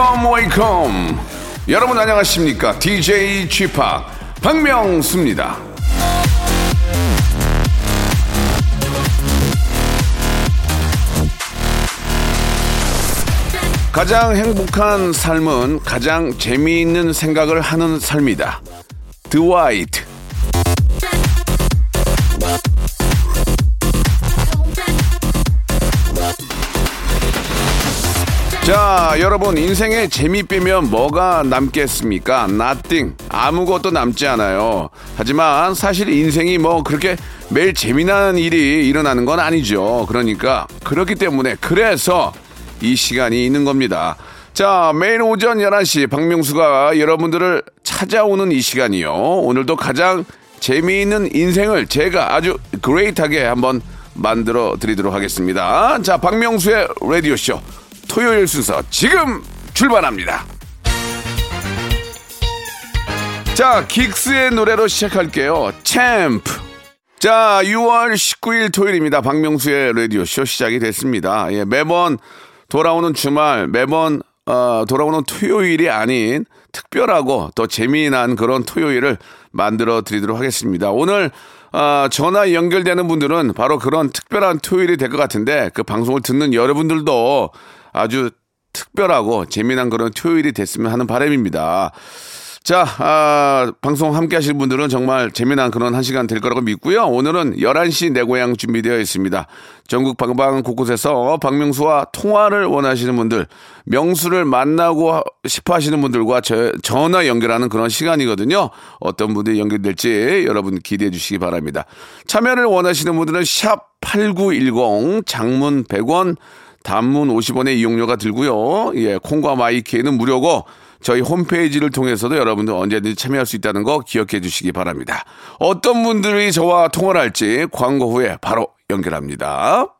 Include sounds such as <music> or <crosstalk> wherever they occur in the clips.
welcome welcome 여러분 안녕하십니까? DJ p 박명수입니다. 가장 행복한 삶은 가장 재미있는 생각을 하는 삶이다. 드와이트 자, 여러분 인생에 재미 빼면 뭐가 남겠습니까? nothing. 아무것도 남지 않아요. 하지만 사실 인생이 뭐 그렇게 매일 재미난 일이 일어나는 건 아니죠. 그러니까 그렇기 때문에 그래서 이 시간이 있는 겁니다. 자, 매일 오전 11시 박명수가 여러분들을 찾아오는 이 시간이요. 오늘도 가장 재미있는 인생을 제가 아주 그레이트하게 한번 만들어 드리도록 하겠습니다. 자, 박명수의 라디오쇼. 토요일 순서 지금 출발합니다. 자, 긱스의 노래로 시작할게요. 챔프. 자, 6월 19일 토요일입니다. 박명수의 라디오쇼 시작이 됐습니다. 예, 매번 돌아오는 주말, 매번 어, 돌아오는 토요일이 아닌 특별하고 더 재미난 그런 토요일을 만들어 드리도록 하겠습니다. 오늘 어, 전화 연결되는 분들은 바로 그런 특별한 토요일이 될 것 같은데 그 방송을 듣는 여러분들도 아주 특별하고 재미난 그런 토요일이 됐으면 하는 바람입니다. 자, 아, 방송 함께 하실 분들은 정말 재미난 그런 한 시간 될 거라고 믿고요. 오늘은 11시 내 고향 준비되어 있습니다. 전국 방방 곳곳에서 박명수와 통화를 원하시는 분들, 명수를 만나고 싶어 하시는 분들과 저, 전화 연결하는 그런 시간이거든요. 어떤 분들이 연결될지 여러분 기대해 주시기 바랍니다. 참여를 원하시는 분들은 샵 8910 장문 100원 단문 50원의 이용료가 들고요. 예, 콩과 마이키에는 무료고 저희 홈페이지를 통해서도 여러분들 언제든지 참여할 수 있다는 거 기억해 주시기 바랍니다. 어떤 분들이 저와 통화를 할지 광고 후에 바로 연결합니다.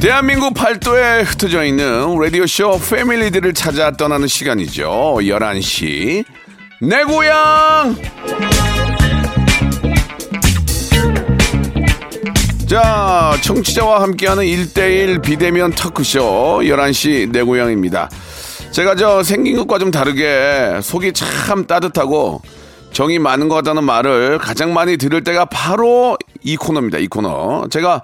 대한민국 팔도에 흩어져 있는 라디오쇼 패밀리들을 찾아 떠나는 시간이죠. 11시. 내 고향! 자, 청취자와 함께하는 1대1 비대면 터크쇼 11시 내 고향입니다. 제가 저 생긴 것과 좀 다르게 속이 참 따뜻하고 정이 많은 것 같다는 말을 가장 많이 들을 때가 바로 이 코너입니다. 이 코너. 제가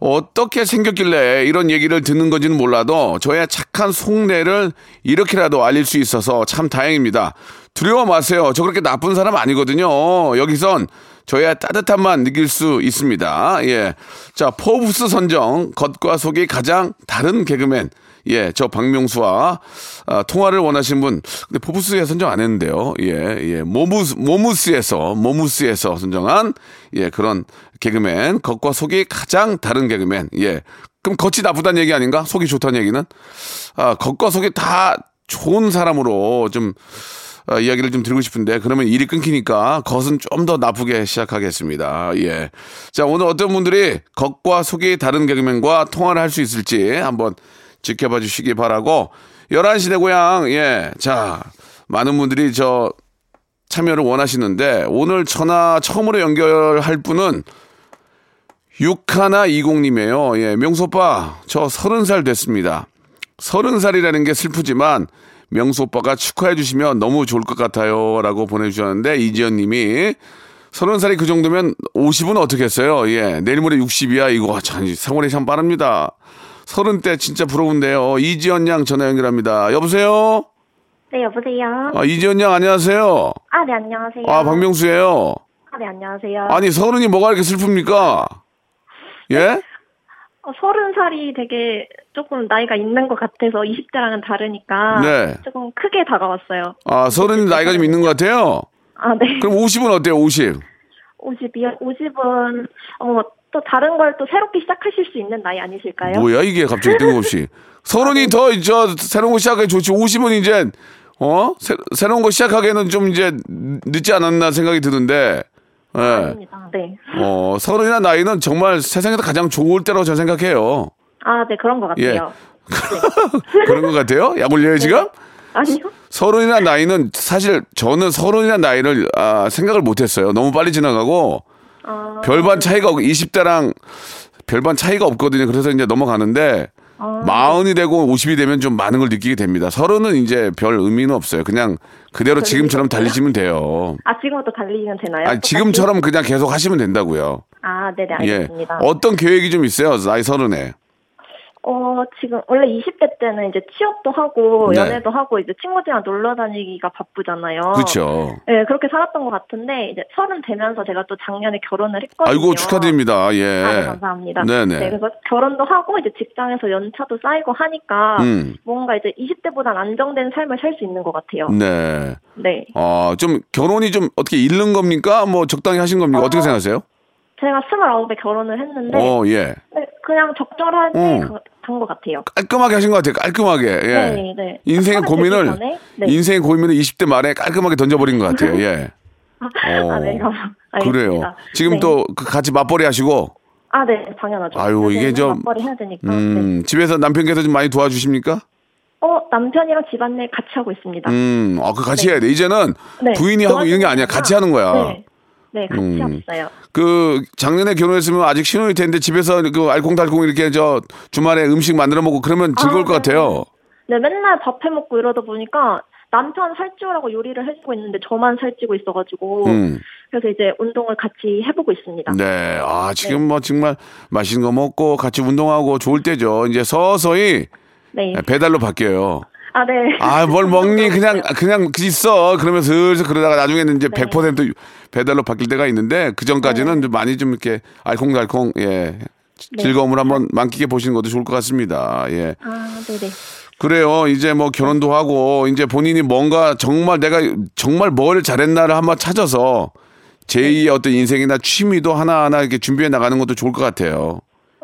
어떻게 생겼길래 이런 얘기를 듣는 건지는 몰라도 저의 착한 속내를 이렇게라도 알릴 수 있어서 참 다행입니다. 두려워 마세요. 저 그렇게 나쁜 사람 아니거든요. 여기선 저의 따뜻함만 느낄 수 있습니다. 예. 자, 포브스 선정, 겉과 속이 가장 다른 개그맨. 예, 저 박명수와 아, 통화를 원하신 분, 근데 포브스에 선정 안 했는데요. 예, 예, 모무스, 모무스에서, 모무스에서 선정한, 예, 그런 개그맨, 겉과 속이 가장 다른 개그맨, 예. 그럼 겉이 나쁘다는 얘기 아닌가? 속이 좋다는 얘기는? 아, 겉과 속이 다 좋은 사람으로 좀, 아, 이야기를 좀 드리고 싶은데 그러면 일이 끊기니까 겉은 좀 더 나쁘게 시작하겠습니다. 예. 자, 오늘 어떤 분들이 겉과 속이 다른 개그맨과 통화를 할 수 있을지 한번 지켜봐 주시기 바라고 11시 내 고향 예. 자, 많은 분들이 저 참여를 원하시는데 오늘 전화 처음으로 연결할 분은 6120님이에요. 예, 명수 오빠, 저 서른 살 됐습니다. 서른 살이라는 게 슬프지만 명수 오빠가 축하해 주시면 너무 좋을 것 같아요. 라고 보내주셨는데 이지연 님이 서른 살이 그 정도면 50은 어떻게 했어요? 예, 내일 모레 60이야. 이거 참, 세월이 참 빠릅니다. 서른 때 진짜 부러운데요. 이지연 양 전화 연결합니다. 여보세요? 네, 여보세요. 아, 이지연 양 안녕하세요. 아, 네, 안녕하세요. 아, 박명수예요. 아, 네, 안녕하세요. 아니, 서른이 뭐가 이렇게 슬픕니까? 예? 어, 서른 살이 되게 조금 나이가 있는 것 같아서 20대랑은 다르니까 네. 조금 크게 다가왔어요. 아, 서른이 나이가 좀 있는 것 같아요. 아, 네. 그럼 50은 어때요? 50. 50이요? 50은 어, 또 다른 걸 또 새롭게 시작하실 수 있는 나이 아니실까요? 뭐야 이게 갑자기 뜬금없이. <laughs> 서른이 더 저 새로운 거 시작하기 좋지. 50은 이제 어 새, 새로운 거 시작하기에는 좀 이제 늦지 않았나 생각이 드는데. 예. 아닙니다. 네. 어 서른이나 나이는 정말 세상에서 가장 좋을 때라고 저는 생각해요. 아, 네, 그런 것 예. 같아요. <laughs> 그런 것 같아요? 약 올려요 지금? 아니요? 서른이나 나이는 사실 저는 서른이나 나이를 아, 생각을 못했어요. 너무 빨리 지나가고 아, 별반 차이가 없고 20대랑 별반 차이가 없거든요. 그래서 이제 넘어가는데 아. 마흔이 되고 50이 되면 좀 많은 걸 느끼게 됩니다. 서른은 이제 별 의미는 없어요. 그냥 그대로 지금처럼 달리시면 돼요. 아, 지금부터 달리면 되나요? 아니, 지금처럼 그냥 계속 하시면 된다고요. 아, 네네, 예. 알겠습니다. 어떤 계획이 좀 있어요? 나이 서른에. 어, 지금 원래 20대 때는 이제 취업도 하고 네. 연애도 하고 이제 친구들이랑 놀러 다니기가 바쁘잖아요. 그렇죠. 네, 그렇게 살았던 것 같은데 이제 서른 되면서 제가 또 작년에 결혼을 했거든요. 아이고 축하드립니다. 예. 아, 네, 감사합니다. 네네. 네, 그래서 결혼도 하고 이제 직장에서 연차도 쌓이고 하니까 음. 뭔가 이제 20대보단 안정된 삶을 살 수 있는 것 같아요. 네. 네. 어, 좀 결혼이 좀 어떻게 잃는 겁니까? 뭐 적당히 하신 겁니까? 어... 떻게 생각하세요? 제가 29에 결혼을 했는데 어, 예. 네, 그냥 적절하게 어. 간것 같아요. 깔끔하게 하신 것 같아요. 깔끔하게. 예. 네, 네. 인생의 서른 고민을? 네. 인생의 고민을 20대 말에 깔끔하게 던져버린 것 같아요. 예. 어, <laughs> 아, 네, 감- 알겠습니다. 그래요. 지금 네. 또그 같이 맞벌이 하시고, 아, 네, 당연하죠. 아유, 이게 좀- 맞벌이 해야 되니까. 네. 음, 집에서 남편께서 좀 많이 도와주십니까? 어, 남편이랑 집안일 같이 하고 있습니다. 음, 아, 그 같이 해야 돼. 이제는 네, 부인이 하고 이런 게 아니야. 같이 하는 거야. 네, 네 같이 음. 있어요. 그 작년에 결혼했으면 아직 신혼일 텐데 집에서 그 알콩달콩 이렇게 저 주말에 음식 만들어 먹고 그러면 즐거울 아, 것 같아요. 네, 맨날 밥 해 먹고 이러다 보니까 남편 살찌우라고 요리를 해주고 있는데 저만 살찌고 있어가지고 음. 그래서 이제 운동을 같이 해보고 있습니다. 네. 아, 지금 뭐 정말 맛있는 거 먹고 같이 운동하고 좋을 때죠. 이제 서서히 네. 배달로 바뀌어요. 아, 네. 아, 뭘 <laughs> 먹니? 그냥, 그냥 있어. 그러면 슬슬 그러다가 나중에는 이제 네. 100% 배달로 바뀔 때가 있는데 그 전까지는 좀 많이 좀 이렇게 알콩달콩, 예. 네. 즐거움을 한번 만끽해 보시는 것도 좋을 것 같습니다. 예. 아, 네네. 그래요. 이제 뭐 결혼도 하고 이제 본인이 뭔가 정말 내가 정말 뭘 잘했나를 한번 찾아서 제2의 어떤 인생이나 취미도 하나하나 이렇게 준비해 나가는 것도 좋을 것 같아요.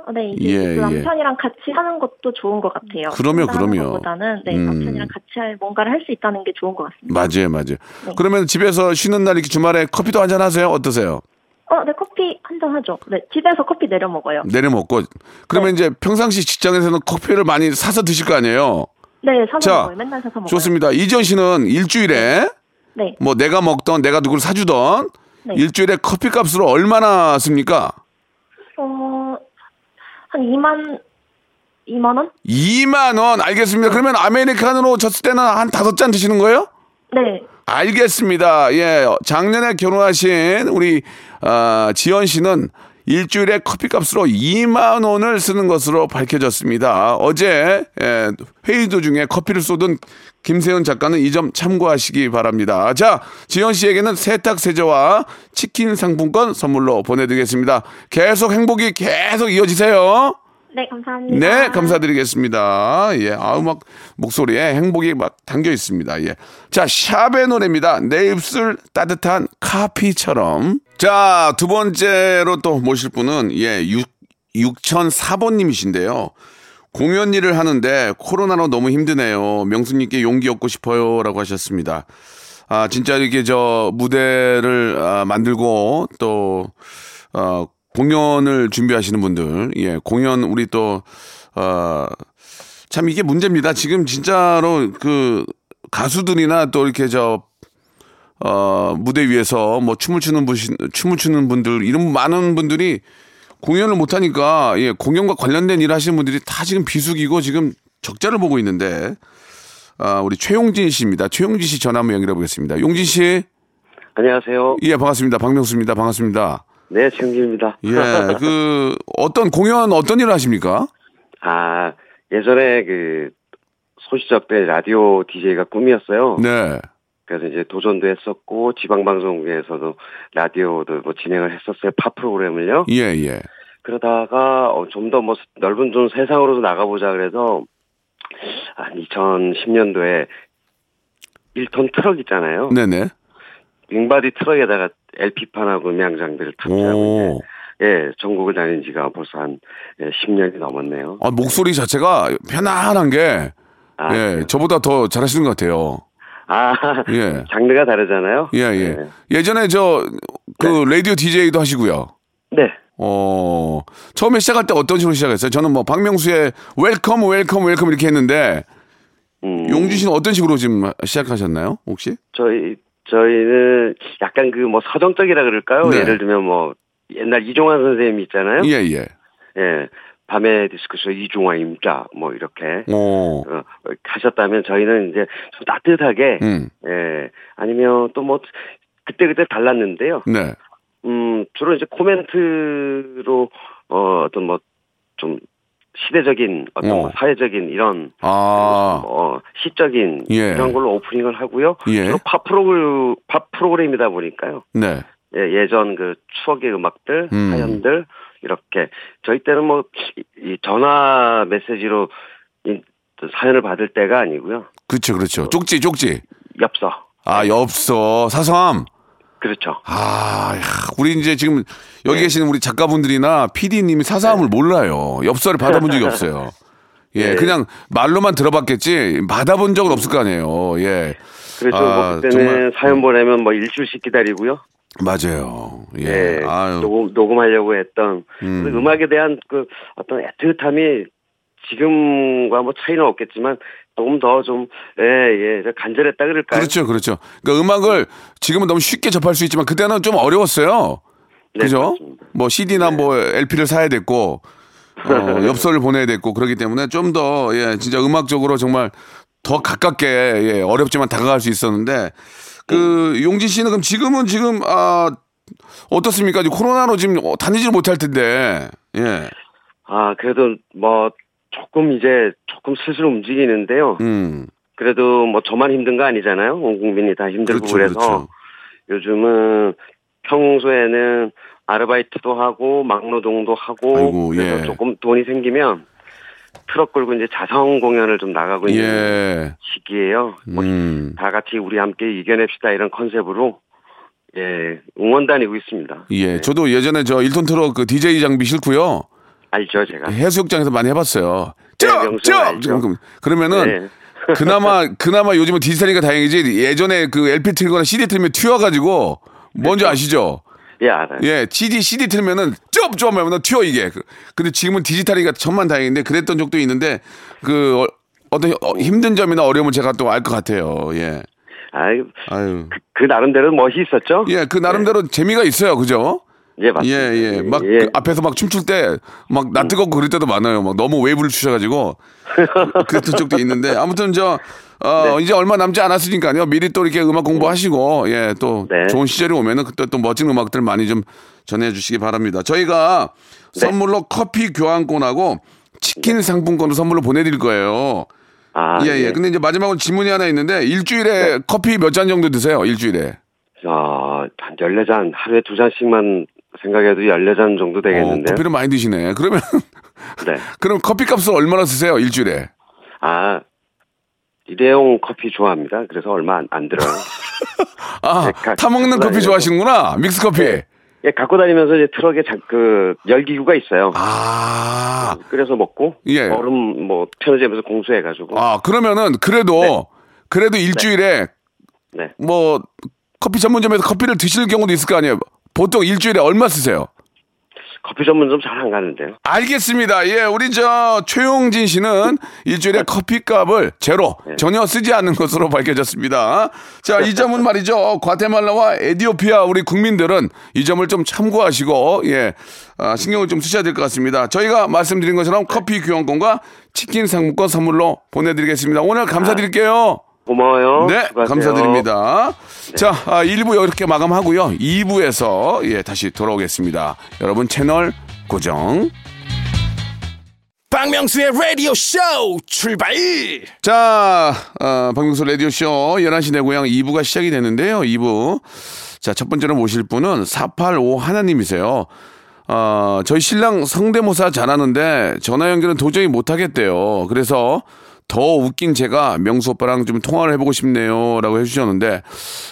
어, 네, 이제 예, 그 예. 남편이랑 같이 하는 것도 좋은 것 같아요. 하는 그럼요. 것보다는 네, 음. 남편이랑 같이 할 뭔가를 할 수 있다는 게 좋은 것 같습니다. 맞아요, 맞아요. 네. 그러면 집에서 쉬는 날 이렇게 주말에 커피도 한 잔 하세요? 어떠세요? 어, 네, 커피 한 잔 하죠. 네, 집에서 커피 내려 먹어요. 내려 먹고 그러면 네. 이제 평상시 직장에서는 커피를 많이 사서 드실 거 아니에요? 네, 사서 자, 먹어요. 맨날 사서 먹어요. 좋습니다. 이전 씨는 일주일에 네, 뭐 내가 먹던 내가 누구를 사주던 네. 일주일에 커피 값으로 얼마나 씁니까? 어, 한 2만, 2만 원? 2만 원 알겠습니다. 그러면 아메리카노로 졌을 때는 한 다섯 잔 드시는 거예요? 네, 알겠습니다. 예, 작년에 결혼하신 우리 아, 지연 씨는 일주일에 커피값으로 2만 원을 쓰는 것으로 밝혀졌습니다. 어제 예, 회의 도중에 커피를 쏟은 김세현 작가는 이 점 참고하시기 바랍니다. 자, 지연 씨에게는 세탁 세제와 치킨 상품권 선물로 보내드리겠습니다. 계속 행복이 계속 이어지세요. 네, 감사합니다. 네, 감사드리겠습니다. 예, 아우, 막, 목소리에 행복이 막 담겨 있습니다. 예. 자, 샵의 노래입니다. 내 입술 따뜻한 카피처럼. 자, 두 번째로 또 모실 분은, 예, 6, 6004번 님이신데요. 공연 일을 하는데 코로나로 너무 힘드네요. 명수님께 용기 얻고 싶어요. 라고 하셨습니다. 아, 진짜 이렇게 저 무대를 아, 만들고 또, 어, 공연을 준비하시는 분들, 예, 공연 우리 또, 어, 참 이게 문제입니다. 지금 진짜로 그 가수들이나 또 이렇게 저, 어, 무대 위에서 뭐 춤을 추는 분, 춤을 추는 분들, 이런 많은 분들이 공연을 못하니까, 예, 공연과 관련된 일 하시는 분들이 다 지금 비수기고 지금 적자를 보고 있는데, 아, 우리 최용진 씨입니다. 최용진 씨 전화 한번 연결해 보겠습니다. 용진 씨. 안녕하세요. 예, 반갑습니다. 박명수입니다. 반갑습니다. 네, 최영진입니다. 예, 그, 어떤 공연, 어떤 일을 하십니까? 아, 예전에 그 소시적 때 라디오 DJ가 꿈이었어요. 네. 그래서 이제 도전도 했었고 지방 방송국에서도 라디오도 뭐 진행을 했었어요. 팝 프로그램을요. 예, 예. 그러다가 어, 좀더 뭐 넓은 좀 세상으로도 나가보자 그래서 한 2010년도에 1톤 트럭 있잖아요. 네네. 윙바디 트럭에다가 LP판하고 음향장비를 탑재하고. 이제 예, 전국을 다닌 지가 벌써 한 예, 10년이 넘었네요. 아, 목소리 자체가 편안한 게, 아, 예, 저보다 더 잘하시는 것 같아요. 아, 예. 장르가 다르잖아요. 예, 예. 네. 예전에 저, 그, 라디오 DJ도 하시고요. 네. 어, 처음에 시작할 때 어떤 식으로 시작했어요? 저는 뭐, 박명수의 welcome, welcome, welcome 이렇게 했는데, 음, 용준 씨는 어떤 식으로 지금 시작하셨나요? 혹시? 저희 저희는 약간 그 뭐 서정적이라 그럴까요? 네. 예를 들면 뭐 옛날 이종환 선생님 있잖아요. 예, 예. 예. 밤의 디스크쇼 이종환입니다. 뭐 이렇게 어, 어, 하셨다면 저희는 이제 좀 따뜻하게 음, 예 아니면 또 뭐 그때 그때 달랐는데요. 네. 음 주로 이제 코멘트로 어 어떤 뭐 좀 시대적인 어떤 어. 뭐 사회적인 이런 아, 어 시적인 예. 이런 걸로 오프닝을 하고요. 예. 주로 팝 프로 팝 프로그램이다 보니까요. 네. 예, 예전 그 추억의 음악들, 음. 사연들 이렇게 저희 때는 뭐 이 전화 메시지로 이 사연을 받을 때가 아니고요. 그렇죠, 그렇죠. 쪽지, 쪽지. 엽서. 아, 엽서, 사삼. 그렇죠. 아, 야, 우리 이제 지금 여기 계시는 우리 작가분들이나 PD님이 사사함을 몰라요. 엽서를 받아본 적이 없어요. <laughs> 예, 네. 그냥 말로만 들어봤겠지 받아본 적은 없을 거 아니에요. 예, 그래서 아, 뭐 그때는 정말, 사연 보내면 뭐 일주일씩 기다리고요. 맞아요. 예, 예, 아유, 녹음 녹음하려고 했던 음. 그 음악에 대한 그 어떤 애틋함이 지금과 뭐 차이는 없겠지만 조금 더좀 예, 예, 간절했다 그럴까요? 그렇죠, 그렇죠. 그러니까 음악을 지금은 너무 쉽게 접할 수 있지만 그때는 좀 어려웠어요. 네, 그죠? 뭐 CD나 뭐 LP를 사야 됐고 <laughs> 어, 엽서를 보내야 됐고 그렇기 때문에 좀 더 예, 진짜 음악적으로 정말 더 가깝게 예, 어렵지만 다가갈 수 있었는데 그 용진 씨는 그럼 지금은 지금 아 어떻습니까? 코로나로 지금 어, 다니질 못할 텐데 예, 아, 그래도 뭐 조금 이제 조금 슬슬 움직이는데요. 음, 그래도 뭐 저만 힘든 거 아니잖아요. 온 국민이 다 힘들고 그렇죠, 그래서 그렇죠. 요즘은 평소에는 아르바이트도 하고 막노동도 하고 아이고, 그래서 예. 조금 돈이 생기면 트럭 끌고 이제 자성 공연을 좀 나가고 있는 예, 시기예요. 뭐 음, 다 같이 우리 함께 이겨냅시다 이런 컨셉으로 예 응원 다니고 있습니다. 예. 저도 예전에 저 1톤 트럭 그 DJ 장비 싫고요. 알죠 제가. 해수욕장에서 많이 해봤어요. 네! 알죠. 그럼- 그러면은 네. <laughs> 그나마 그나마 요즘은 디지털이니까 다행이지 예전에 그 LP 틀거나 CD 틀면 튀어가지고 뭔지 아시죠? 예 알아요. 예, CD CD 틀면은 쩝 쩝 하면 튀어 이게. 그- 근데 지금은 디지털이니까 천만 다행인데 그랬던 적도 있는데 그 어, 어떤 어, 힘든 점이나 어려움을 제가 또 알 것 같아요. 예. 아유 아유. 그, 그 나름대로 멋이 있었죠. 예, 그 나름대로 재미가 있어요. 그죠? 예 맞습니다. 예, 예. 막 예. 그 앞에서 막 춤출 때 막 나 뜨겁고 그럴 때도 많아요. 막 너무 웨이브를 주셔가지고 <laughs> 그랬던 적도 있는데 아무튼 저 어, 네. 이제 얼마 남지 않았으니까요. 미리 또 이렇게 음악 공부하시고 예, 또 네. 좋은 시절이 오면은 그때 또 멋진 음악들 많이 좀 전해주시기 바랍니다. 저희가 네. 선물로 커피 교환권하고 치킨 상품권을 선물로 보내드릴 거예요. 아, 예, 예. 근데 이제 마지막으로 질문이 하나 있는데 일주일에 커피 몇 잔 정도 드세요? 일주일에? 어, 한 14잔, 하루에 두 잔씩만 생각해도 14잔 정도 어, 되겠는데요. 커피를 많이 드시네. 그러면 네. <laughs> 그럼 커피 값을 얼마나 쓰세요? 일주일에? 아, 일회용 커피 좋아합니다. 그래서 얼마 안, 안 들어요. <laughs> 아, 네, 가- 타먹는 커피 다니면서. 좋아하시는구나. 믹스 커피. 네. 예, 갖고 다니면서 이제 트럭에 자, 그 열기구가 있어요. 아, 그래서 먹고 예. 얼음 뭐 편의점에서 공수해 가지고. 아, 그러면은 그래도 그래도 일주일에 네. 뭐 커피 전문점에서 커피를 드실 경우도 있을 거 아니에요. 보통 일주일에 얼마 쓰세요? 커피 전문점 잘 안 가는데요. 알겠습니다. 예, 우리 저 최용진 씨는 일주일에 <laughs> 커피값을 제로 전혀 쓰지 않는 것으로 밝혀졌습니다. 자, 이 점은 말이죠. 과테말라와 에디오피아 우리 국민들은 이 점을 좀 참고하시고 예, 아, 신경을 좀 쓰셔야 될 것 같습니다. 저희가 말씀드린 것처럼 커피 교환권과 치킨 상품권 선물로 보내드리겠습니다. 오늘 감사드릴게요. 고마워요. 네, 수고하세요. 감사드립니다. 자, 아, 1부 이렇게 마감하고요. 2부에서 예, 다시 돌아오겠습니다. 여러분 채널 고정. 박명수의 라디오 쇼 출발 자, 어, 박명수 라디오 쇼 11시 내 고향 2부가 시작이 되는데요. 2부. 자, 첫 번째로 모실 분은 485 하나님이세요. 어, 저희 신랑 성대모사 잘하는데 전화 연결은 도저히 못하겠대요. 그래서 더 웃긴 제가 명수 오빠랑 좀 통화를 해보고 싶네요. 라고 해주셨는데,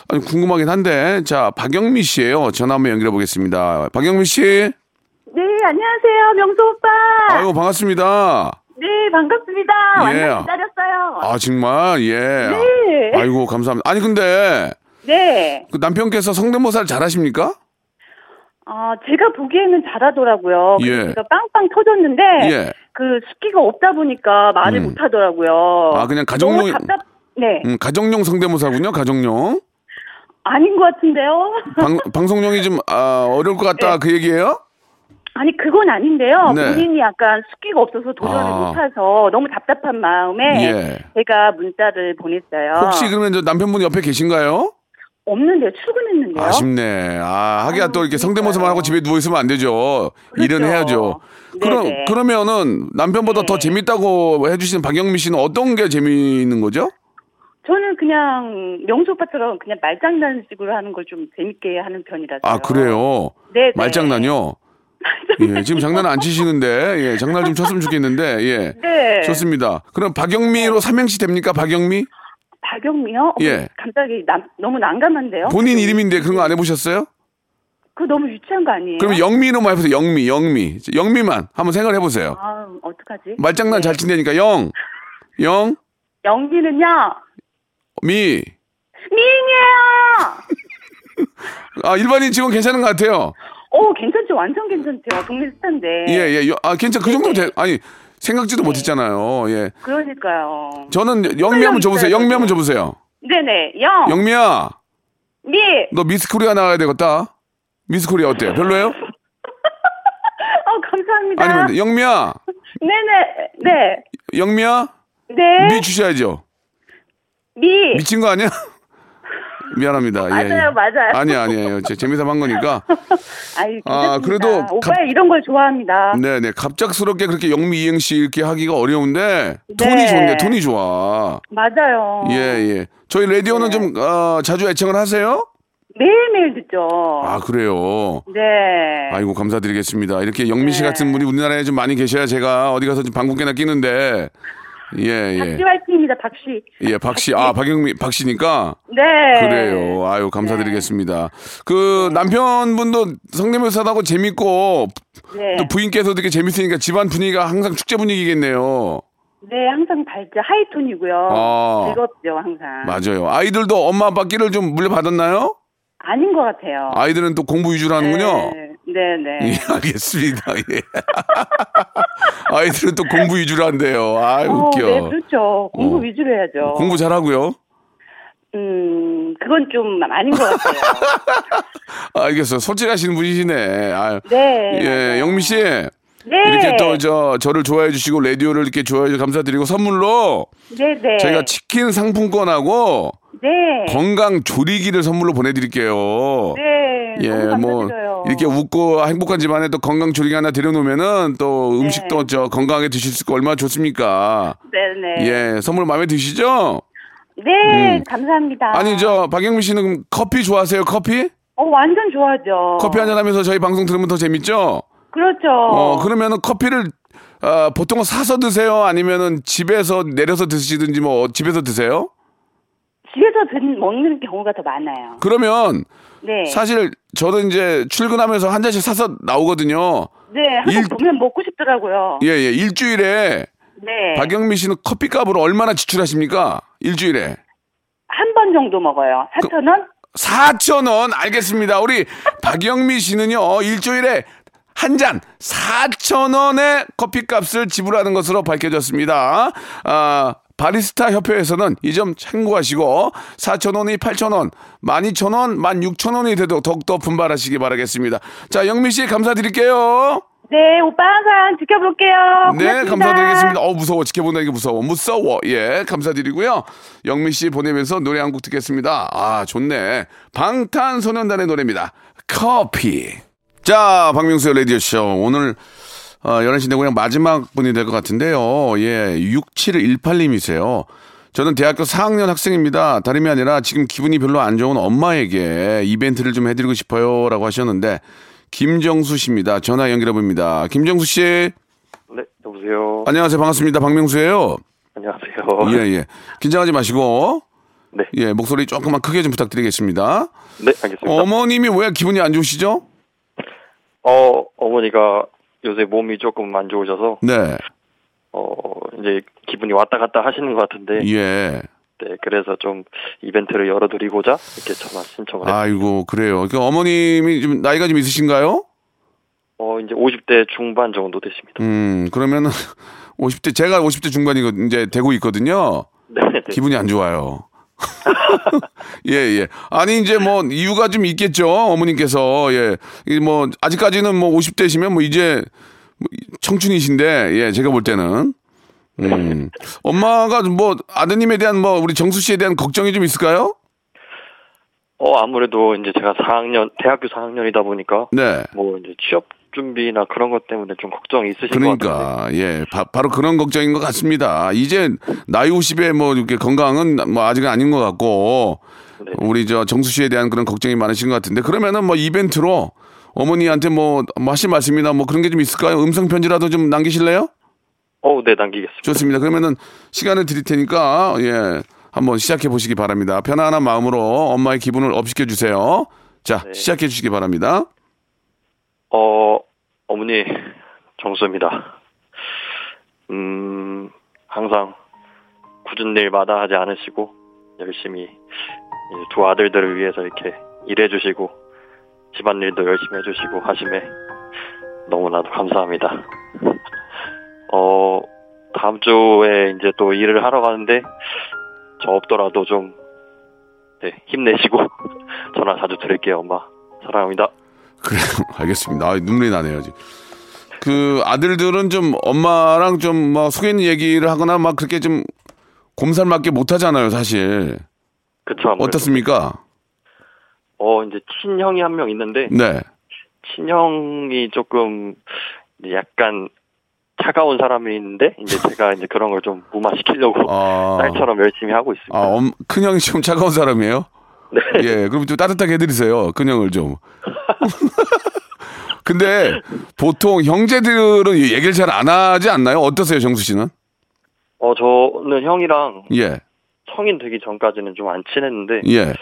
아니, 궁금하긴 한데, 자, 박영미 씨예요 전화 한번 연결해 보겠습니다. 박영미 씨. 네, 안녕하세요, 명수 오빠. 아이고, 반갑습니다. 네, 반갑습니다. 예. 완전 기다렸어요. 아, 정말, 예. 네. 아이고, 감사합니다. 아니, 근데, 네. 그 남편께서 성대모사를 잘 하십니까? 아, 제가 보기에는 잘하더라고요. 예. 제가 빵빵 터졌는데, 예. 그 숫기가 없다 보니까 말을 음. 못 하더라고요. 아, 그냥 가정용- 답답, 네. 음, 가정용 성대모사군요, 가정용. 아닌 것 같은데요? 방, 방송용이 좀, 아, 어려울 것 같다, 네. 그 얘기예요? 아니, 그건 아닌데요. 네. 본인이 약간 숫기가 없어서 도전을 아. 못해서 너무 답답한 마음에 예. 제가 문자를 보냈어요. 혹시 그러면 저 남편분 옆에 계신가요? 없는데요. 출근했는데요. 아쉽네. 아, 하기야 또 이렇게 그러니까요. 성대모사만 하고 집에 누워 있으면 안 되죠. 일은 그렇죠. 해야죠. 네네. 그럼 그러면은 남편보다 네. 더 재밌다고 해주시는 박영미 씨는 어떤 게 재미있는 거죠? 저는 그냥 명수 오빠처럼 그냥 말장난식으로 하는 걸 좀 재밌게 하는 편이라서. 아 그래요. 네. 말장난요. 예, 지금 장난 안 치시는데 예, 장난 좀 쳤으면 좋겠는데 예. 네. 좋습니다. 그럼 박영미로 삼행시 됩니까? 박영미? 박영미요? 어, 예. 갑자기 남, 너무 난감한데요? 본인 이름인데 그런 거 안 해보셨어요? 그거 너무 유치한 거 아니에요? 그럼 영미로만 해보세요. 영미, 영미, 영미만 한번 생각을 해보세요. 아, 어떡하지? 말장난 네. 잘 친다니까 영, 영, 연기는요? 미. 미인이에요! <laughs> 아 일반인 직원 괜찮은 것 같아요. 오, 괜찮죠? 완전 괜찮죠? 동네 스타인데. 예, 예. 여- 아 괜찮. 그 정도면 돼. 아니 생각지도 못했잖아요. 예. 그러니까요. 저는 영미 한번 줘보세요. 영미 한번 줘보세요. 네네. 영, 영미야, 미! 너 미스 코리아 나가야 되겠다. 미스코리아 어때? 별로예요? <laughs> 어, 감사합니다. 아니면 영미야, 네네. 네. 영미야, 네. 미 주셔야죠. 미. 미친 거 아니야? <laughs> 미안합니다. 예, 예. 맞아요, 맞아요. 아니 아니에요. 제 재미삼 한 거니까. <laughs> 아이, 아. 그래도 오빠 갑- 이런 걸 좋아합니다. 네네. 갑작스럽게 그렇게 영미 이행시 이렇게 하기가 어려운데 네. 톤이 좋네. 톤이 좋아. 맞아요. 예 예. 저희 라디오는 네. 좀 어, 자주 애청을 하세요? 매일매일 듣죠. 아 그래요. 네. 아이고 감사드리겠습니다. 이렇게 영미 씨 네. 같은 분이 우리나라에 좀 많이 계셔야 제가 어디 가서 좀 방귀깨나 끼는데 예 박씨 예. 화이팅입니다, 박씨. 예, 박씨, 아, 박영미, 박씨니까. 네. 그래요. 아유, 감사드리겠습니다. 그 남편분도 성대모사하고 재밌고, 네. 또 부인께서도 되게 재밌으니까 집안 분위기가 항상 축제 분위기겠네요. 네, 항상 밝죠. 하이톤이고요. 아. 즐겁죠, 항상. 맞아요. 아이들도 엄마 아빠 끼를 좀 물려받았나요? 아닌 것 같아요. 아이들은 또 공부 위주로 하는군요. 네, 네. 예, 알겠습니다. 예. <laughs> 아이들은 또 공부 위주로 한대요. 아이, 어, 웃겨. 네, 그렇죠. 공부 어. 위주로 해야죠. 공부 잘하고요. 음, 그건 좀 아닌 것 같아요. <laughs> 알겠어요. 솔직하신 분이시네. 아유. 네. 예. 영미 씨. 네. 이렇게 또 저 저를 좋아해 주시고 라디오를 이렇게 좋아해 주셔서 감사드리고 선물로 네, 네. 저희가 치킨 상품권하고 네. 건강 조리기를 선물로 보내드릴게요. 네. 예, 뭐. 이렇게 웃고 행복한 집안에 또 건강 조리기 하나 들여놓으면은 또 음식도 저 건강하게 드실 수 있고 얼마나 좋습니까? 네, 네. 예, 선물 마음에 드시죠? 네, 음. 감사합니다. 아니 저 박영민 씨는 그럼 커피 좋아하세요? 커피? 어, 완전 좋아하죠. 커피 한잔 하면서 저희 방송 들으면 더 재밌죠? 그렇죠. 어, 그러면은 커피를 어, 보통 사서 드세요? 아니면은 집에서 내려서 드시든지 뭐 집에서 드세요? 집에서 드, 먹는 경우가 더 많아요. 그러면 네. 사실 저도 이제 출근하면서 한 잔씩 사서 나오거든요. 네, 일- 보면 먹고 싶더라고요. 예, 예. 일주일에 네. 박영미 씨는 커피값으로 얼마나 지출하십니까? 일주일에. 한 번 정도 먹어요. 4,000원? 4,000원. 알겠습니다. 우리 <laughs> 박영미 씨는요, 일주일에 한잔 4,000원의 커피값을 지불하는 것으로 밝혀졌습니다. 아, 바리스타 협회에서는 이 점 참고하시고 4,000원이 8,000원, 12,000원, 16,000원이 돼도 더욱더 분발하시기 바라겠습니다. 자, 영미 씨 감사드릴게요. 네, 오빠 항상 지켜볼게요. 네, 고맙습니다. 감사드리겠습니다. 어, 무서워. 지켜본다는 게 무서워. 무서워. 예, 감사드리고요. 영미 씨 보내면서 노래 한 곡 듣겠습니다. 아, 좋네. 방탄소년단의 노래입니다. 커피. 자, 박명수의 라디오쇼. 오늘, 어, 11시 내고냥 마지막 분이 될 것 같은데요. 예, 6718님이세요. 저는 대학교 4학년 학생입니다. 다름이 아니라 지금 기분이 별로 안 좋은 엄마에게 이벤트를 좀 해드리고 싶어요. 라고 하셨는데, 김정수 씨입니다. 전화 연결해 봅니다. 김정수 씨, 네, 여보세요. 안녕하세요. 반갑습니다. 박명수예요. 안녕하세요. 예, 예. 긴장하지 마시고. 네. 예, 목소리 조금만 크게 좀 부탁드리겠습니다. 네, 알겠습니다. 어머님이 왜 기분이 안 좋으시죠? 어, 어머니가 요새 몸이 조금 안 좋으셔서 네. 어, 이제 기분이 왔다 갔다 하시는 것 같은데 예. 네, 그래서 좀 이벤트를 열어드리고자 이렇게 전화 신청을 했 아이고, 그래요. 그 어머님이 좀 나이가 좀 있으신가요? 어, 이제 50대 중반 정도 되십니다. 음, 그러면은 <laughs> 50대, 제가 50대 중반이거 이제 되고 있거든요. 네, 네. 기분이 안 좋아요. <laughs> 예, 예. 아니, 이제 뭐, 이유가 좀 있겠죠. 어머님께서. 예. 이 뭐, 아직까지는 뭐 50대시면 뭐 이제 뭐 청춘이신데, 예, 제가 볼 때는. 음. 엄마가 뭐, 아드님에 대한 뭐, 우리 정수 씨에 대한 걱정이 좀 있을까요? 어, 아무래도 이제 제가 4학년, 대학교 4학년이다 보니까 네. 뭐 이제 취업 준비나 그런 것 때문에 좀 걱정이 있으신 것 같은데. 그러니까 예 바, 로 그런 걱정인 것 같습니다. 이제 나이 50에 뭐 이렇게 건강은 뭐 아직은 아닌 것 같고 네. 우리 저 정수 씨에 대한 그런 걱정이 많으신 것 같은데 그러면은 뭐 이벤트로 어머니한테 뭐, 뭐 하실 말씀이나 뭐 그런 게 좀 있을까요? 음성 편지라도 좀 남기실래요? 어, 네, 남기겠습니다. 좋습니다. 그러면은 시간을 드릴 테니까 예 한번 시작해 보시기 바랍니다. 편안한 마음으로 엄마의 기분을 업시켜 주세요. 자 네. 시작해 주시기 바랍니다. 어, 어머니, 정수입니다. 음, 항상 굳은 일 마다 하지 않으시고, 열심히 두 아들들을 위해서 이렇게 일해주시고, 집안일도 열심히 해주시고 하심에 너무나도 감사합니다. 어, 다음 주에 이제 또 일을 하러 가는데, 저 없더라도 좀, 네, 힘내시고, <laughs> 전화 자주 드릴게요, 엄마. 사랑합니다. 그래요. <laughs> 알겠습니다. 아, 눈물이 나네요. 지금. 그 아들들은 좀 엄마랑 좀뭐 속에 있는 얘기를 하거나 막 그렇게 좀 곰살맞게 못 하잖아요, 사실. 아무래도. 어떻습니까? 어, 이제 친형이 한 명 있는데, 네. 친형이 조금 약간 차가운 사람이 있는데, 이제 제가 이제 그런 걸 좀 무마시키려고 아, 딸처럼 열심히 하고 있습니다. 아, 엄, 큰형이 좀 차가운 사람이에요? 네. 예, 그럼 좀 따뜻하게 해드리세요. 큰형을 좀. <laughs> 근데 보통 형제들은 얘기를 잘 안 하지 않나요? 어떠세요, 정수 씨는? 어, 저는 형이랑 예, 성인 되기 전까지는 좀 안 친했는데, 예.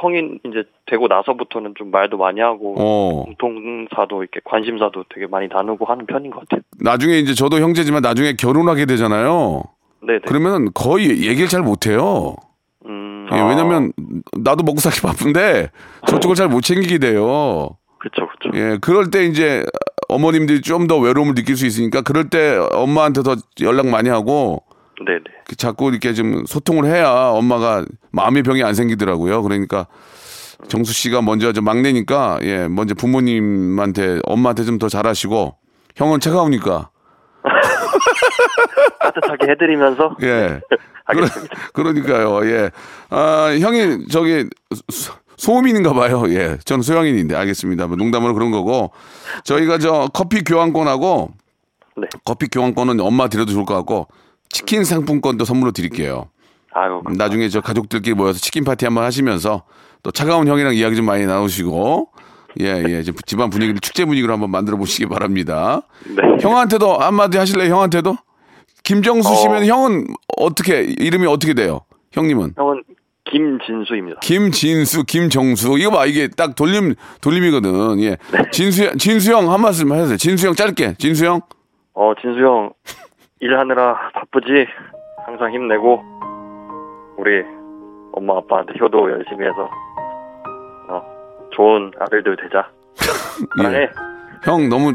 성인 이제 되고 나서부터는 좀 말도 많이 하고, 어. 공통사도 이렇게 관심사도 되게 많이 나누고 하는 편인 것 같아요. 나중에 이제 저도 형제지만 나중에 결혼하게 되잖아요. 네네. 그러면 거의 얘기를 잘 못해요. 음, 예, 아, 왜냐면 나도 먹고 살기 바쁜데 저쪽을 잘 못 챙기게 돼요. 그쵸, 그쵸. 예, 그럴 때 이제 어머님들이 좀 더 외로움을 느낄 수 있으니까 그럴 때 엄마한테 더 연락 많이 하고 네네. 자꾸 이렇게 좀 소통을 해야 엄마가 마음의 병이 안 생기더라고요. 그러니까 정수 씨가 먼저 저 막내니까 예, 먼저 부모님한테 엄마한테 좀 더 잘하시고 형은 차가우니까 <laughs> 따뜻하게 해드리면서, <laughs> 예. 알겠습니다. <laughs> 그러, 니까요 예. 아, 형이 저기 소- 소음인인가 봐요. 예. 저는 소양인인데 알겠습니다. 뭐 농담으로 그런 거고. 저희가 저 커피 교환권하고 네. 커피 교환권은 엄마 드려도 좋을 것 같고 치킨 상품권도 선물로 드릴게요. 아유, 나중에 저 가족들끼리 모여서 치킨 파티 한번 하시면서 또 차가운 형이랑 이야기 좀 많이 나누시고 예, 예. 집안 분위기를 축제 분위기로 한번 만들어 보시기 바랍니다. 네. 형한테도 한마디 하실래요? 형한테도? 김정수 어. 씨면 형은 어떻게 이름이 어떻게 돼요? 형님은 형은 김진수입니다. 김진수, 김정수 이거 봐 이게 딱 돌림 돌림이거든. 예, 진수 진수 형 한 말씀 해주세요. 진수 형 짧게. 진수 형. 어, 진수 형, 일하느라 바쁘지? 항상 힘내고, 우리 엄마 아빠한테 효도 열심히 해서, 어, 좋은 아들들 되자. <laughs> 사랑해. 예. 형 너무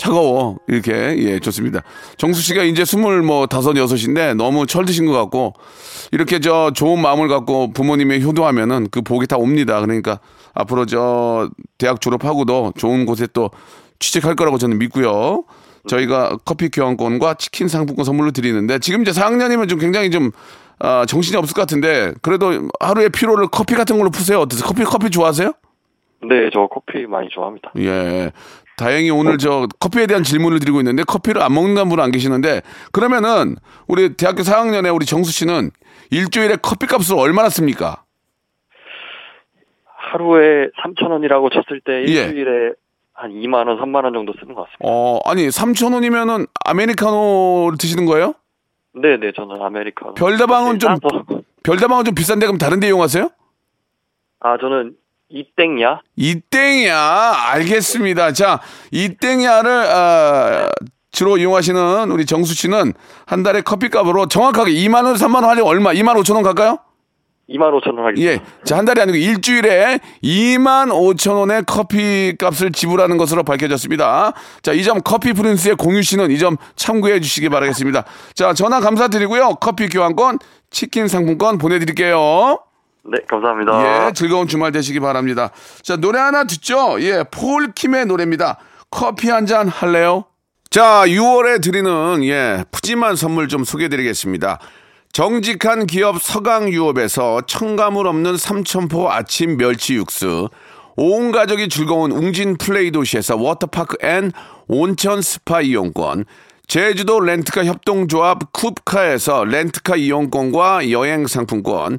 차가워 이렇게 예 좋습니다. 정수 씨가 이제 스물 뭐 다섯 여섯인데 너무 철드신 것 같고 이렇게 저 좋은 마음을 갖고 부모님의 효도하면은 그 복이 다 옵니다. 그러니까 앞으로 저 대학 졸업하고도 좋은 곳에 또 취직할 거라고 저는 믿고요. 저희가 커피 교환권과 치킨 상품권 선물로 드리는데 지금 이제 4학년이면 좀 굉장히 좀 아, 정신이 없을 것 같은데 그래도 하루의 피로를 커피 같은 걸로 푸세요. 어떠세요? 커피 커피 좋아하세요? 네, 저 커피 많이 좋아합니다. 예. 다행히 오늘 저 커피에 대한 질문을 드리고 있는데 커피를 안 먹는 분은 안 계시는데 그러면은 우리 대학교 4학년에 우리 정수 씨는 일주일에 커피 값을 얼마나 씁니까? 하루에 3천 원이라고 쳤을 때 예. 일주일에 한 2만 원, 3만 원 정도 쓰는 것 같습니다. 어, 아니, 3,000원이면은 아메리카노를 드시는 거예요? 네, 네, 저는 아메리카노. 별다방은 좀- 따서. 별다방은 좀 비싼데 그럼 다른 데 이용하세요? 아, 저는 이땡야. 이땡야 알겠습니다. 자, 이땡야를 아, 주로 이용하시는 우리 정수 씨는 한 달에 커피값으로 정확하게 2만 원, 3만 원 하려면 얼마? 2만 5천 원 갈까요? 2만 5천 원 하겠습니다. 예. 자, 한 달이 아니고 일주일에 2만 5천 원의 커피 값을 지불하는 것으로 밝혀졌습니다. 자, 이 점 커피 프린스의 공유 씨는 이 점 참고해 주시기 바라겠습니다. 자, 전화 감사드리고요. 커피 교환권, 치킨 상품권 보내드릴게요. 네, 감사합니다. 예, 즐거운 주말 되시기 바랍니다. 자, 노래 하나 듣죠? 예, 폴킴의 노래입니다. 커피 한 잔 할래요? 자, 6월에 드리는, 예, 푸짐한 선물 좀 소개해 드리겠습니다. 정직한 기업 서강유업에서 첨가물 없는 삼천포 아침 멸치 육수, 온 가족이 즐거운 웅진 플레이 도시에서 워터파크 and 온천 스파 이용권, 제주도 렌트카 협동조합 쿱카에서 렌트카 이용권과 여행 상품권,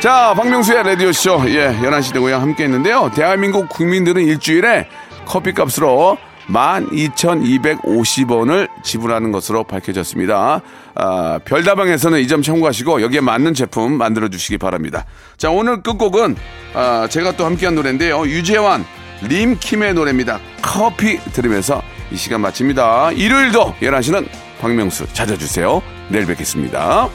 자, 박명수의 라디오쇼. 예, 11시 되고요. 함께 했는데요. 대한민국 국민들은 일주일에 커피 값으로 12,250원을 지불하는 것으로 밝혀졌습니다. 아, 별다방에서는 이 점 참고하시고 여기에 맞는 제품 만들어 주시기 바랍니다. 자, 오늘 끝곡은 아, 제가 또 함께한 노래인데요. 유재환, 림킴의 노래입니다. 커피 들으면서 이 시간 마칩니다. 일요일도 11시는 박명수 찾아주세요. 내일 뵙겠습니다.